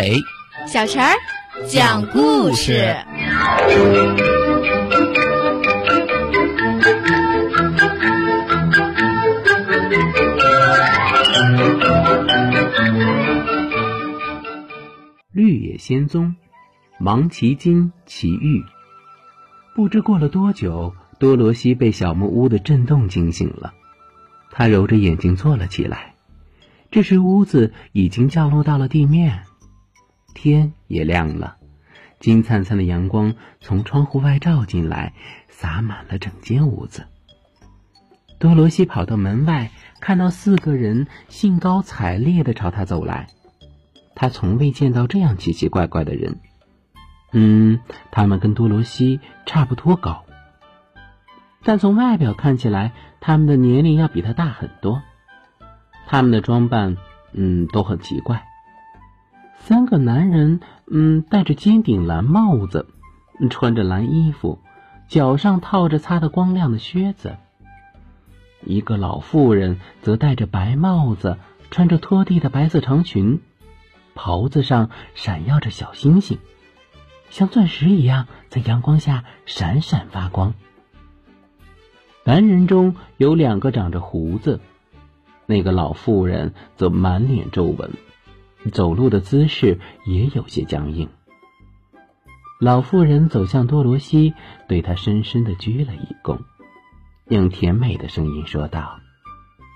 阿伟、小陈儿讲故事。绿野仙踪，芒奇金奇遇。不知过了多久，多罗西被小木屋的震动惊醒了。他揉着眼睛坐了起来。这时，屋子已经降落到了地面，天也亮了，金灿灿的阳光从窗户外照进来，洒满了整间屋子。多罗西跑到门外，看到四个人兴高采烈的朝他走来。他从未见到这样奇奇怪怪的人。嗯，他们跟多罗西差不多高，但从外表看起来，他们的年龄要比他大很多。他们的装扮，嗯，都很奇怪。三个男人，嗯，戴着尖顶蓝帽子，穿着蓝衣服，脚上套着擦得光亮的靴子。一个老妇人则戴着白帽子，穿着拖地的白色长裙，袍子上闪耀着小星星，像钻石一样在阳光下闪闪发光。男人中有两个长着胡子。那个老妇人则满脸皱纹，走路的姿势也有些僵硬。老妇人走向多罗西，对她深深的鞠了一躬，用甜美的声音说道：“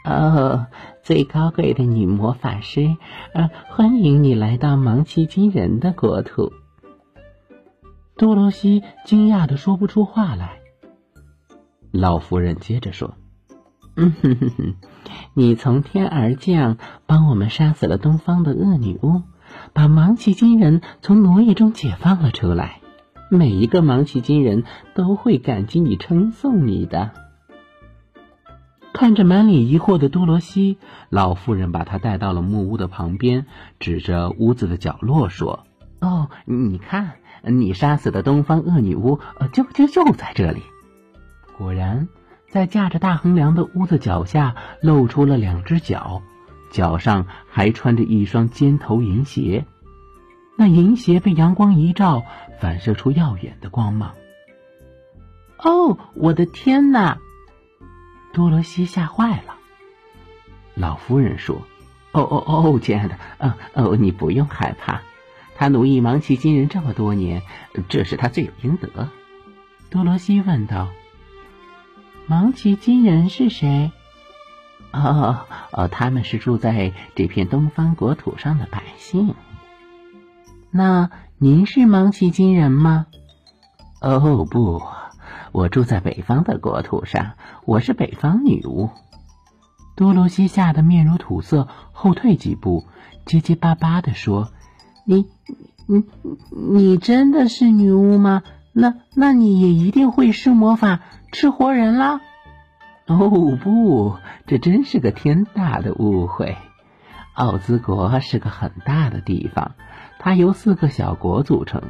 哦，最高贵的女魔法师，呃，欢迎你来到芒奇金人的国土。”多罗西惊讶的说不出话来。老妇人接着说。嗯哼哼哼，你从天而降，帮我们杀死了东方的恶女巫，把芒奇金人从奴役中解放了出来。每一个芒奇金人都会感激你，称颂你的。看着满脸疑惑的多罗西，老妇人把她带到了木屋的旁边，指着屋子的角落说：“哦，你看，你杀死的东方恶女巫，就就就在这里。”果然。在架着大横梁的屋子脚下，露出了两只脚，脚上还穿着一双尖头银鞋。那银鞋被阳光一照，反射出耀眼的光芒。哦，我的天哪！多罗西吓坏了。老夫人说：“哦哦哦，亲爱的，嗯哦，你不用害怕。他奴役芒奇金人这么多年，这是他罪有应得。”多罗西问道。芒奇金人是谁？哦哦，他们是住在这片东方国土上的百姓。那您是芒奇金人吗？哦不，我住在北方的国土上，我是北方女巫。多罗西吓得面如土色，后退几步，结结巴巴的说：“你、你、你真的是女巫吗？那、那你也一定会施魔法？”吃活人了？哦不，这真是个天大的误会。奥兹国是个很大的地方，它由四个小国组成，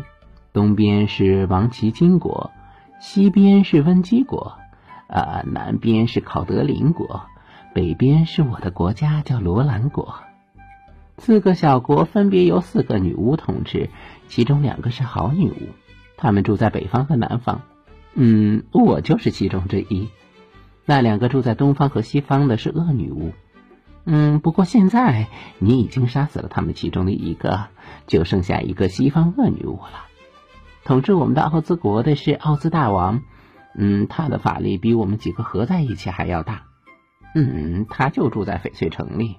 东边是王奇金国，西边是温基国，啊，南边是考德林国，北边是我的国家叫罗兰国。四个小国分别由四个女巫统治，其中两个是好女巫，他们住在北方和南方。嗯，我就是其中之一。那两个住在东方和西方的是恶女巫。嗯，不过现在你已经杀死了他们其中的一个，就剩下一个西方恶女巫了。统治我们的奥兹国的是奥兹大王。嗯，他的法力比我们几个合在一起还要大。嗯，他就住在翡翠城里。